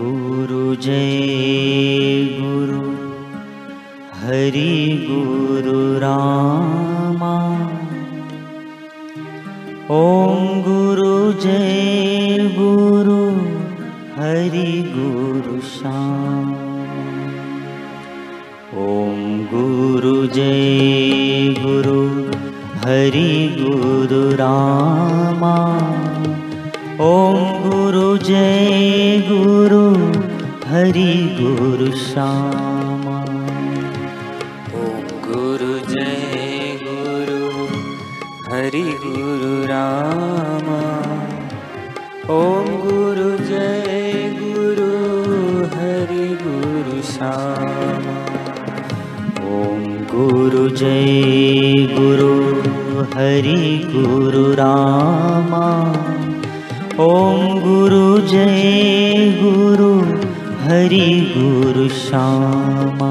गुरु जय गुरु हरि गुरु रामा। ॐ गुरु जय गुरु हरि गुरु श्याम। ॐ गुरु जय गुरु हरि गुरु रामा ॐ गुरु जय गुरु हरि गुरु श्यामा। ॐ गुरु जय गुरु हरि गुरु राम। ॐ गुरु जय गुरु हरि गुरु श्याम। ॐ गुरु जय गुरु हरि गुरु रामा ॐ गुरु जय गुरु हरि गुरु श्यामा।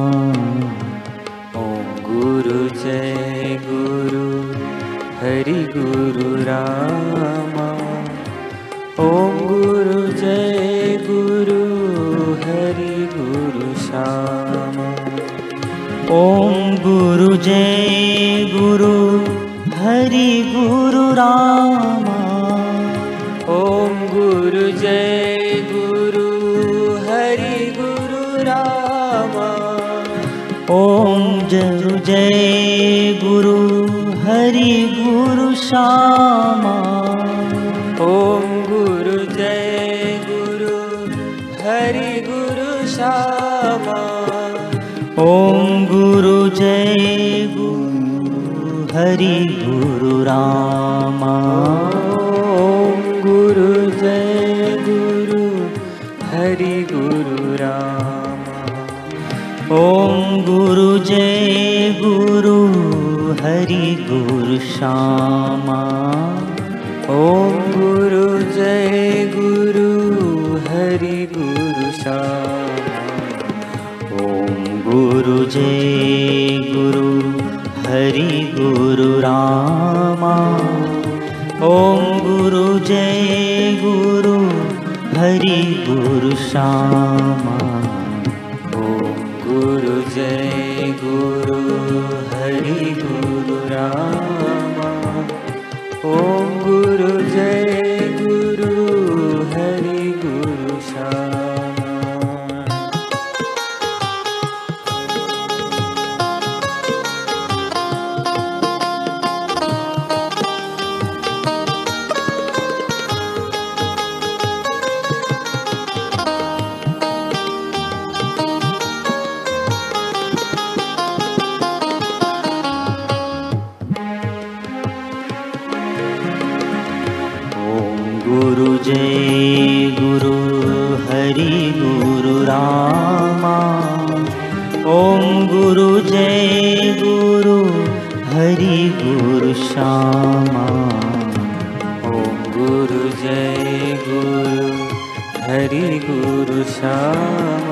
ॐ गुरु जय गुरु हरि गुरु राम। ॐ गुरु जय गुरु हरि गुरु श्याम। ॐ गुरु जय गुरु हरि गुरु रामा जय गुरु हरि गुरु राम। ॐ जरु जय गुरु हरि गुरु श्यामा। ॐ गुरु जय गुरु हरि गुरु ॐ गुरु जय गुरु हरि गुरु रामा हरि गुरु ॐ गुरु जय गुरु हरि गुरु श्यामा। ॐ गुरु जय गुरु हरि गुरु श्याम। ॐ गुरु जय गुरु हरि गुरु रामा। ॐ गुरु जय गुरु हरि गुरु गुरु श्यामा ॐ गुरु जय गुरु हरि गुरु श्याम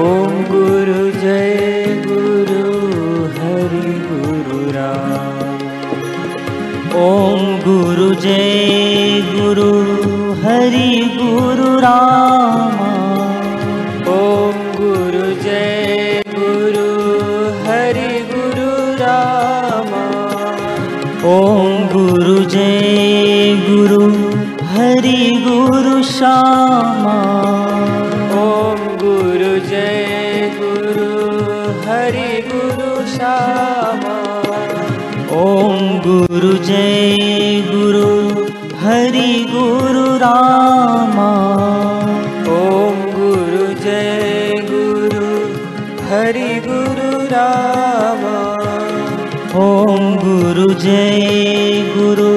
ॐ गुरु जय गुरु हरि गुरु राम ॐ गुरु जय गुरु हरि गुरु रामा हरि गुरु श्याम। ॐ गुरु जय गुरु हरि गुरु रामा। ॐ गुरु जय गुरु हरि गुरु राम। ॐ गुरु जय गुरु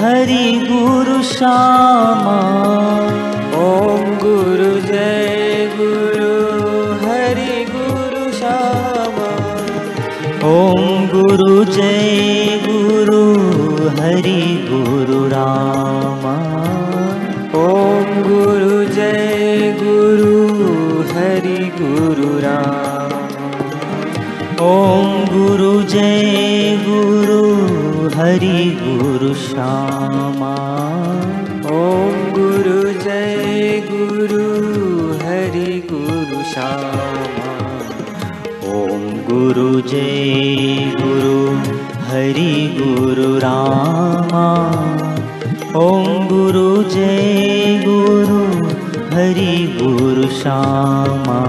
हरि गुरु श्यामा हरि गुरु राम ॐ गुरु जय गुरु हरि गुरु श्यामा। ॐ गुरु जय गुरु श्यामा। ॐ गुरु जय गुरु हरि गुरु रामा। ॐ गुरु जय गुरु हरि गुरु श्यामा।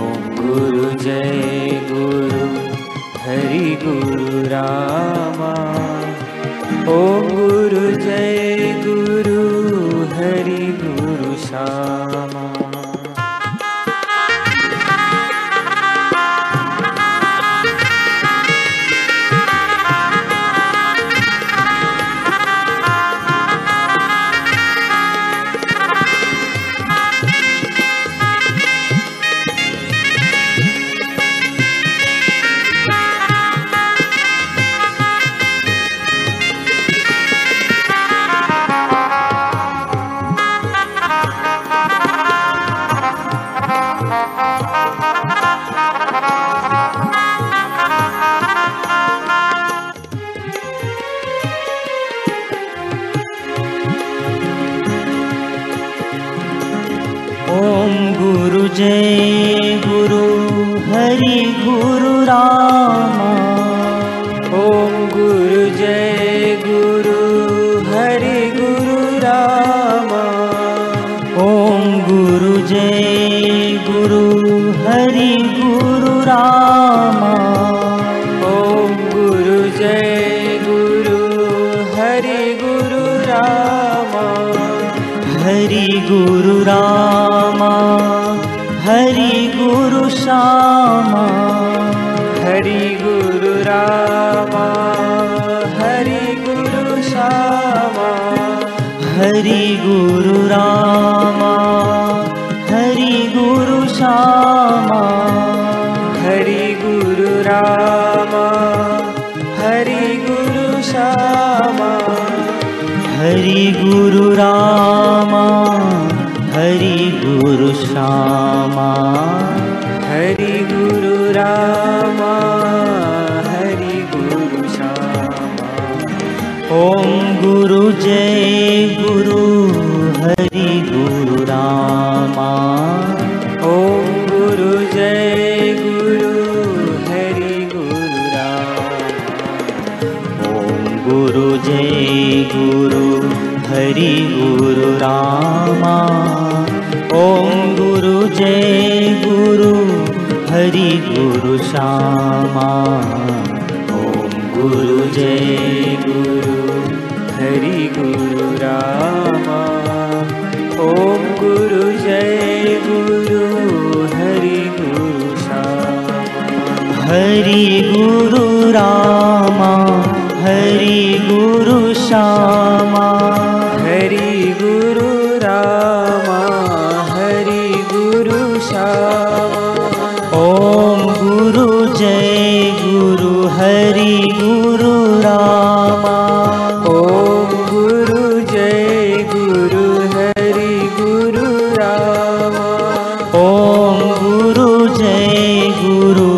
ॐ गुरु जय गुरु हरि गुरु रामा। ॐ गुरु जय गुरु हरि गुरु श्यामा जय गुरु हरि गुरु रामा। ॐ गुरु जय गुरु हरि गुरु रामा। ॐ गुरु जय गुरु हरि गुरु रामा। ॐ गुरु जय गुरु हरि गुरु रामा। हरि गुरु हरि गुरु रामा हरि गुरु श्यामा। हरि गुरु रामा हरि गुरु श्यामा। ॐ गुरु जय गुरु जय गुरु हरि गुरु श्यामा जय गुरु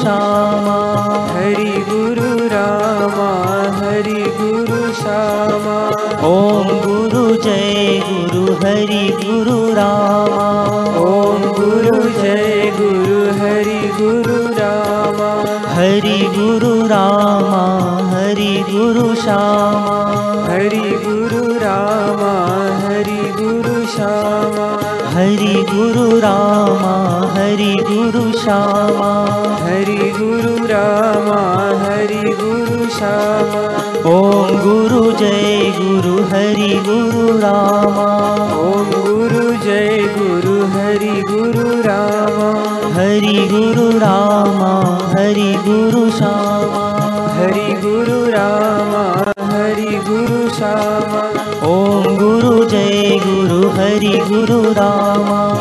श्यामा हरि गुरु रामा हरि गुरु श्यामा। ॐ गुरु जय गुरु हरि गुरु रामा। ॐ गुरु जय गुरु हरि गुरु रामा। हरि गुरु रामा हरि गुरु श्यामा। हरि गुरु रामा हरि गुरु श्यामा। हरि गुरु रामा गुरु श्यामा। हरि गुरु रामा हरि गुरु श्यामा। ॐ गुरु जय गुरु हरि गुरु रामा। ॐ गुरु जय गुरु हरि गुरु रामा। हरि गुरु रामा हरि गुरु श्यामा। हरि गुरु रामा हरि गुरु श्यामा। ॐ गुरु जय गुरु हरि गुरु रामा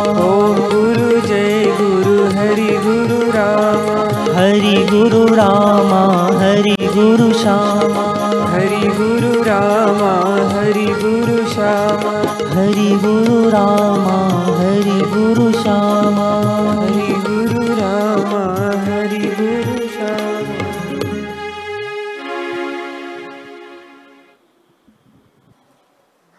गुरु रामा हरि गुरु श्यामा। हरि गुरु रामा हरि गुरु श्यामा। हरि गुरु रामा हरि गुरु श्यामा।